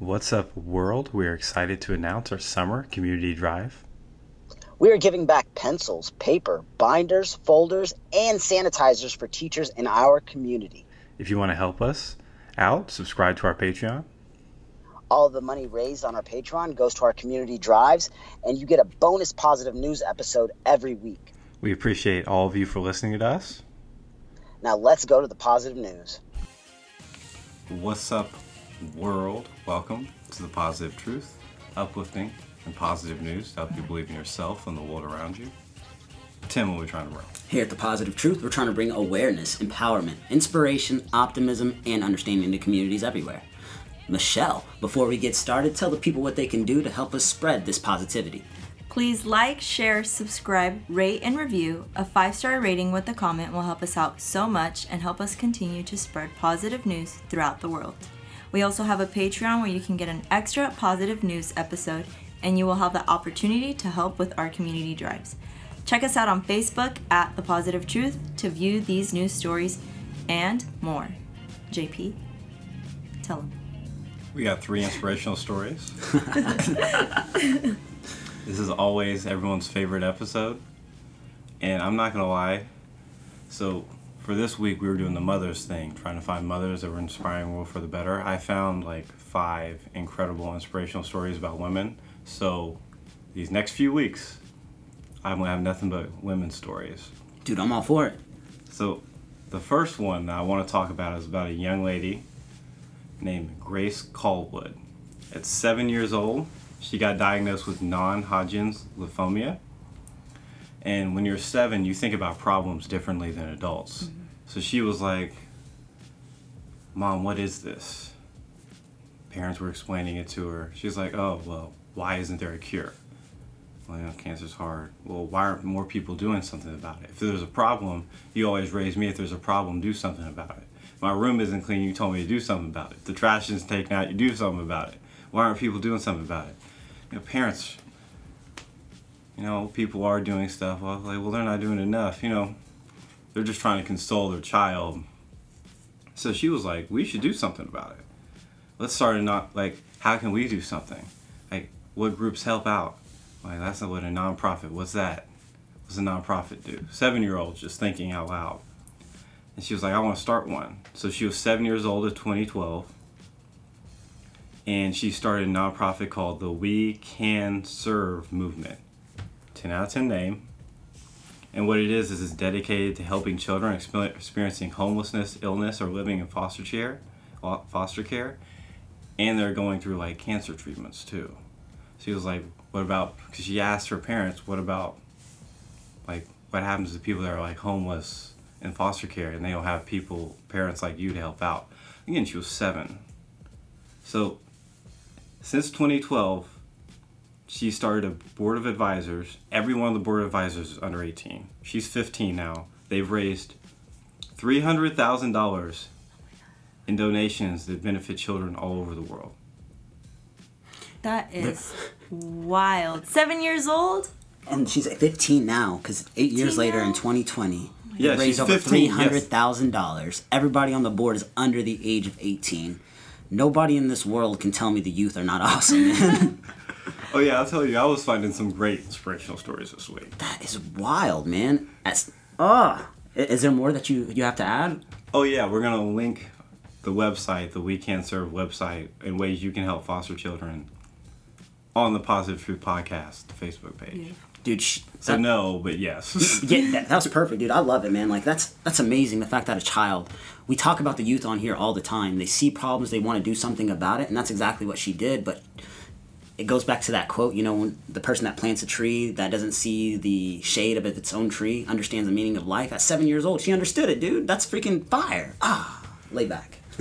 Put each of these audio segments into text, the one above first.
What's up, world? We are excited to announce our summer community drive. We are giving back pencils, paper, binders, folders, and sanitizers for teachers in our community. If you want to help us out, subscribe to our Patreon. All of the money raised on our Patreon goes to our community drives, and you get a bonus positive news episode every week. We appreciate all of you for listening to us. Now let's go to the positive news. What's up, world? Welcome to the Positive Truth, uplifting and positive news to help you believe in yourself and the world around you. Tim, what are we trying to bring? Here at The Positive Truth, we're trying to bring awareness, empowerment, inspiration, optimism, and understanding to communities everywhere. Michelle, before we get started, tell the people what they can do to help us spread this positivity. Please like, share, subscribe, rate, and review. A five star rating with a comment will help us out so much and help us continue to spread positive news throughout the world. We also have a Patreon where you can get an extra positive news episode and you will have the opportunity to help with our community drives. Check us out on Facebook at The Positive Truth to view these news stories and more. JP, tell them. We got three inspirational stories. this is always everyone's favorite episode. And I'm not going to lie. So, for this week, we were doing the mothers thing, trying to find mothers that were inspiring the world for the better. I found like five incredible inspirational stories about women. So, these next few weeks, I'm going to have nothing but women's stories. Dude, I'm all for it. So, the first one that I want to talk about is about a young lady named Grace Callwood. At seven years old, she got diagnosed with non Hodgkin's lymphoma. And when you're seven, you think about problems differently than adults. Mm-hmm. So she was like, Mom, what is this? Parents were explaining it to her. She's like, Oh, well, why isn't there a cure? Well, you know, cancer's hard. Well, why aren't more people doing something about it? If there's a problem, you always raise me. If there's a problem, do something about it. My room isn't clean, you told me to do something about it. The trash isn't taken out, you do something about it. Why aren't people doing something about it? You know, parents, you know, people are doing stuff. Well, like, well, they're not doing enough. You know, they're just trying to console their child. So she was like, we should do something about it. Let's start a not like, how can we do something? Like, what groups help out? Like, that's not what a nonprofit. What's that? What's a nonprofit do? Seven year olds just thinking out loud. And she was like, I want to start one. So she was seven years old in 2012. And she started a nonprofit called the We Can Serve Movement. 10 out of 10 name. And what it is, is it's dedicated to helping children experiencing homelessness, illness, or living in foster care, foster care. And they're going through like cancer treatments too. She was like, what about, because she asked her parents, what about like, what happens to people that are like homeless in foster care and they don't have people, parents like you to help out. Again, she was seven. So since 2012, she started a board of advisors. Every one of the board of advisors is under 18. She's 15 now. They've raised $300,000 in donations that benefit children all over the world. That is wild. Seven years old? And she's 15 now, because eight years later now? in 2020, yeah, raised over $300,000. Yes. Everybody on the board is under the age of 18. Nobody in this world can tell me the youth are not awesome, oh, yeah, I'll tell you, I was finding some great inspirational stories this week. That is wild, man. That's, oh. Is there more that you, you have to add? Oh, yeah, we're going to link the website, the We Can Serve website, and ways you can help foster children on the Positive Truth Podcast Facebook page. Yeah dude. Sh- so that, no, but yes. yeah, that, that was perfect, dude. I love it, man. Like that's that's amazing. The fact that a child, we talk about the youth on here all the time. They see problems, they want to do something about it, and that's exactly what she did. But it goes back to that quote, you know, when the person that plants a tree that doesn't see the shade of its own tree understands the meaning of life. At seven years old, she understood it, dude. That's freaking fire. Ah, lay back.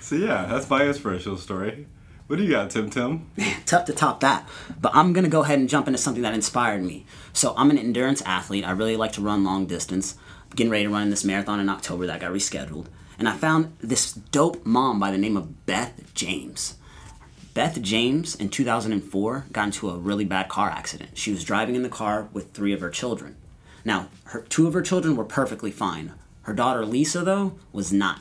so yeah, that's my inspirational story. What do you got, Tim Tim? Tough to top that. But I'm gonna go ahead and jump into something that inspired me. So I'm an endurance athlete. I really like to run long distance. I'm getting ready to run this marathon in October that got rescheduled. And I found this dope mom by the name of Beth James. Beth James in 2004 got into a really bad car accident. She was driving in the car with three of her children. Now, her, two of her children were perfectly fine. Her daughter Lisa, though, was not.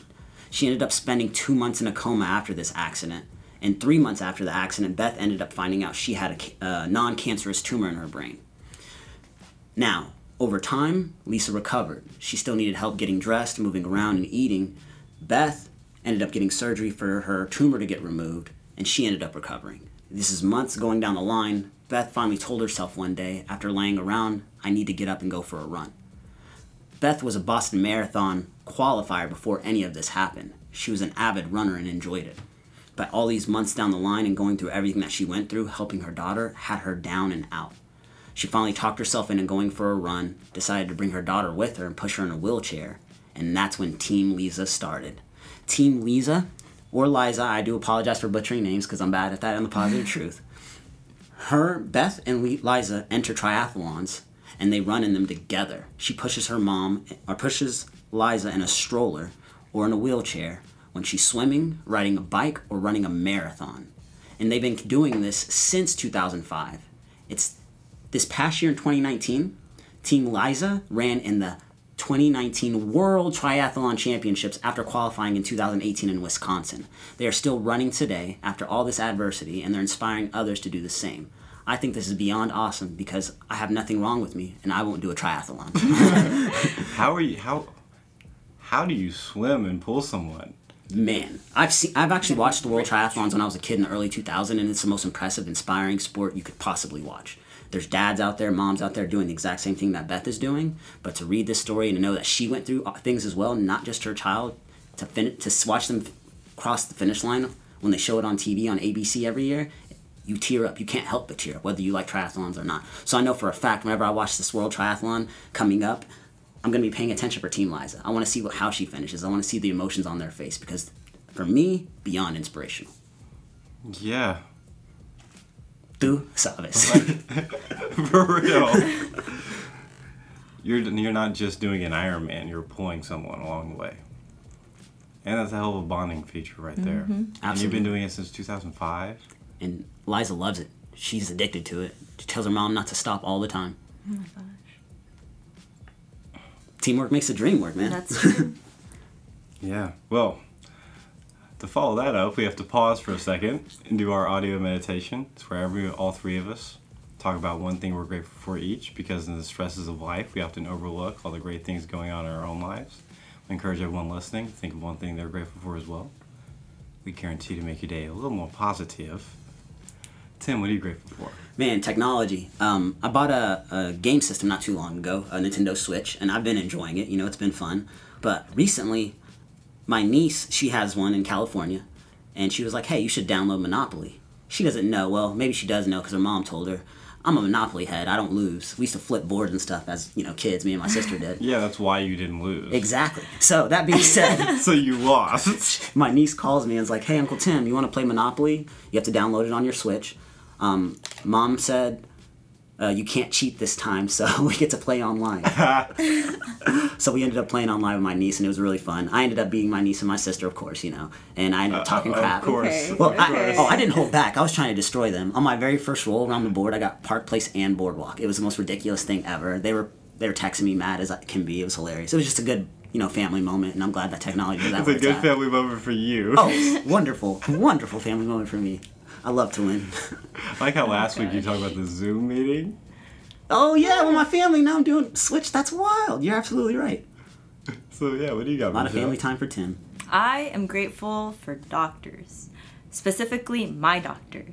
She ended up spending two months in a coma after this accident. And three months after the accident, Beth ended up finding out she had a ca- uh, non cancerous tumor in her brain. Now, over time, Lisa recovered. She still needed help getting dressed, moving around, and eating. Beth ended up getting surgery for her tumor to get removed, and she ended up recovering. This is months going down the line. Beth finally told herself one day, after laying around, I need to get up and go for a run. Beth was a Boston Marathon qualifier before any of this happened. She was an avid runner and enjoyed it. But all these months down the line and going through everything that she went through, helping her daughter, had her down and out. She finally talked herself into going for a run, decided to bring her daughter with her and push her in a wheelchair, and that's when Team Lisa started. Team Lisa, or Liza, I do apologize for butchering names because I'm bad at that in the positive truth. Her, Beth, and Liza enter triathlons and they run in them together. She pushes her mom, or pushes Liza in a stroller or in a wheelchair when she's swimming, riding a bike, or running a marathon. And they've been doing this since 2005. It's this past year in 2019, Team Liza ran in the 2019 World Triathlon Championships after qualifying in 2018 in Wisconsin. They are still running today after all this adversity, and they're inspiring others to do the same. I think this is beyond awesome because I have nothing wrong with me, and I won't do a triathlon. How are you? How how do you swim and pull someone? Man, I've seen, I've actually watched the World Triathlons when I was a kid in the early 2000s, and it's the most impressive, inspiring sport you could possibly watch. There's dads out there, moms out there doing the exact same thing that Beth is doing, but to read this story and to know that she went through uh, things as well, not just her child, to fin- to watch them cross the finish line when they show it on TV on ABC every year, you tear up. You can't help but tear up, whether you like triathlons or not. So I know for a fact, whenever I watch this World Triathlon coming up, I'm going to be paying attention for Team Liza. I want to see what, how she finishes. I want to see the emotions on their face because, for me, beyond inspirational. Yeah, Tú sabes. for real. You're you're not just doing an Ironman, You're pulling someone along the way, and that's a hell of a bonding feature right there. Mm-hmm. And you've been doing it since 2005. and Liza loves it. She's addicted to it. She tells her mom not to stop all the time. Oh my gosh. Teamwork makes the dream work, man. That's true. Yeah. Well, to follow that up, we have to pause for a second and do our audio meditation. It's where every all three of us talk about one thing we're grateful for each, because in the stresses of life, we often overlook all the great things going on in our own lives. We encourage everyone listening to think of one thing they're grateful for as well. We guarantee to make your day a little more positive. Tim, what are you grateful for? Man, technology. Um, I bought a, a game system not too long ago, a Nintendo Switch, and I've been enjoying it. You know, it's been fun. But recently, my niece, she has one in California, and she was like, hey, you should download Monopoly. She doesn't know. Well, maybe she does know because her mom told her. I'm a Monopoly head. I don't lose. We used to flip boards and stuff as, you know, kids. Me and my sister did. Yeah, that's why you didn't lose. Exactly. So, that being said, So you lost. my niece calls me and is like, "Hey, Uncle Tim, you want to play Monopoly? You have to download it on your Switch." Um, Mom said, uh, "You can't cheat this time, so we get to play online." so we ended up playing online with my niece, and it was really fun. I ended up being my niece and my sister, of course, you know, and I ended up talking of crap. course. Okay. Well, Of I, course. oh, I didn't hold back. I was trying to destroy them. On my very first roll around the board, I got Park Place and Boardwalk. It was the most ridiculous thing ever. They were they were texting me mad as I can be. It was hilarious. It was just a good you know family moment, and I'm glad that technology did that. It's a good at. family moment for you. Oh, wonderful, wonderful family moment for me. I love to win. I like how last week you talked about the Zoom meeting. Oh yeah, well my family now I'm doing Switch. That's wild. You're absolutely right. So yeah, what do you got? A lot of Michelle? family time for Tim. I am grateful for doctors, specifically my doctor.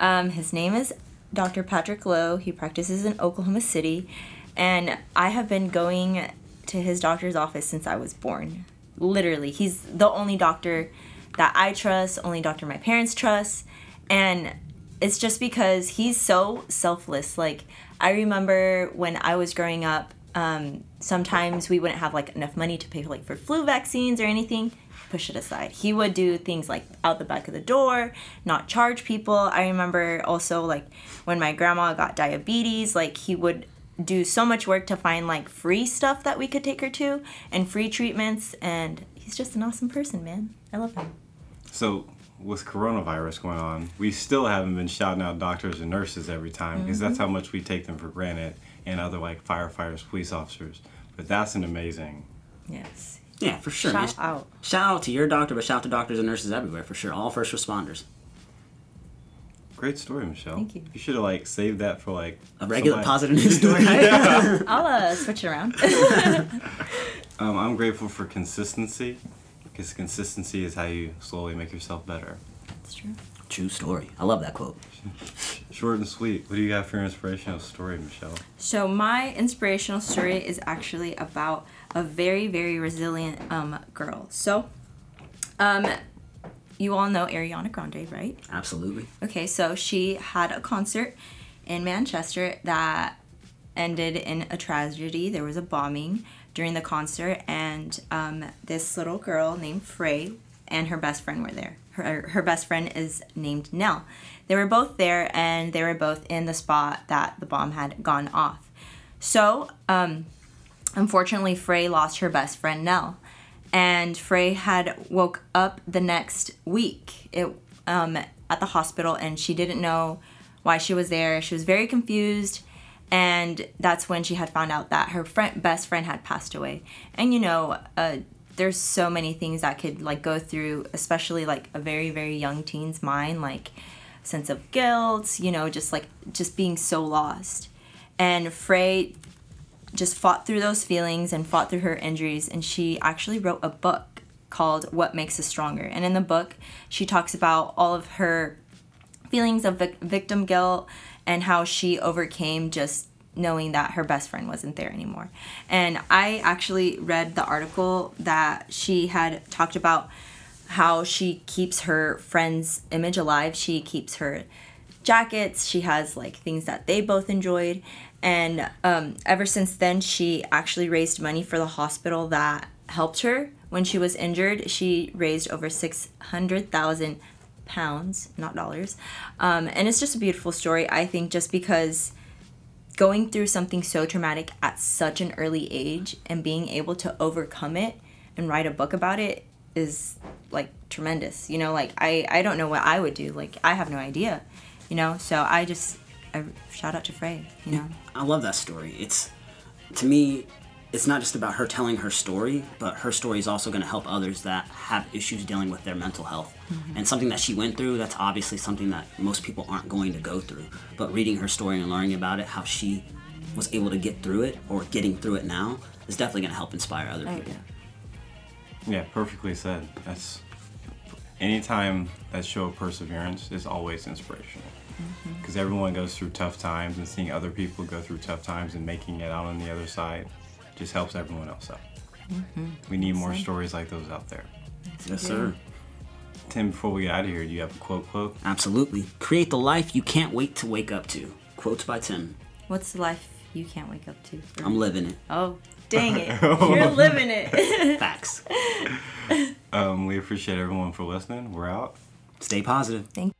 Um, his name is Dr. Patrick Lowe. He practices in Oklahoma City, and I have been going to his doctor's office since I was born. Literally, he's the only doctor that I trust, only doctor my parents trust, and it's just because he's so selfless. Like I remember when I was growing up, um, sometimes we wouldn't have like enough money to pay like for flu vaccines or anything. Push it aside. He would do things like out the back of the door, not charge people. I remember also like when my grandma got diabetes, like he would do so much work to find like free stuff that we could take her to and free treatments and he's just an awesome person, man. I love him. So with coronavirus going on, we still haven't been shouting out doctors and nurses every time because that's how much we take them for granted, and other like firefighters, police officers. But that's an amazing. Yes. Yeah, for sure. man. Shout out. Shout out to your doctor, but shout out to doctors and nurses everywhere for sure. All first responders. Great story, Michelle. Thank you. You should have like saved that for like A regular somebody- positive news story. I'll uh, switch it around. Um, I'm grateful for consistency because consistency is how you slowly make yourself better. That's true. True story. I love that quote. Short and sweet. What do you got for your inspirational story, Michelle? So my inspirational story is actually about a very very resilient um girl. So um you all know Ariana Grande, right? Absolutely. Okay, so she had a concert in Manchester that ended in a tragedy. There was a bombing during the concert, and um, this little girl named Frey and her best friend were there. Her, her best friend is named Nell. They were both there, and they were both in the spot that the bomb had gone off. So, um, unfortunately, Frey lost her best friend Nell, and Frey had woke up the next week it, um, at the hospital, and she didn't know why she was there. She was very confused, and that's when she had found out that her friend, best friend had passed away. And you know, uh, there's so many things that could like go through, especially like a very very young teen's mind, like sense of guilt, you know, just like just being so lost. And Frey just fought through those feelings and fought through her injuries and she actually wrote a book called What Makes Us Stronger. And in the book, she talks about all of her feelings of vic- victim guilt and how she overcame just knowing that her best friend wasn't there anymore. And I actually read the article that she had talked about how she keeps her friend's image alive. She keeps her jackets. She has like things that they both enjoyed. And um, ever since then, she actually raised money for the hospital that helped her when she was injured. She raised over 600,000 pounds, not dollars. Um, and it's just a beautiful story, I think, just because going through something so traumatic at such an early age and being able to overcome it and write a book about it is like tremendous you know like i i don't know what i would do like i have no idea you know so i just I, shout out to frey you know I love that story. It's to me, it's not just about her telling her story, but her story is also going to help others that have issues dealing with their mental health. Mm-hmm. And something that she went through, that's obviously something that most people aren't going to go through. But reading her story and learning about it, how she was able to get through it or getting through it now, is definitely going to help inspire other people. Yeah, perfectly said. That's anytime that show of perseverance is always inspirational. Mm-hmm. Because everyone goes through tough times, and seeing other people go through tough times and making it out on the other side just helps everyone else out. We need more stories like those out there. Yes, sir. Tim, before we get out of here, do you have a quote quote? Absolutely. Create the life you can't wait to wake up to. Quotes by Tim. what's the life you can't wake up to I'm living it. oh dang it you're living it Facts. Um, we appreciate everyone for listening. We're out. Stay positive. thank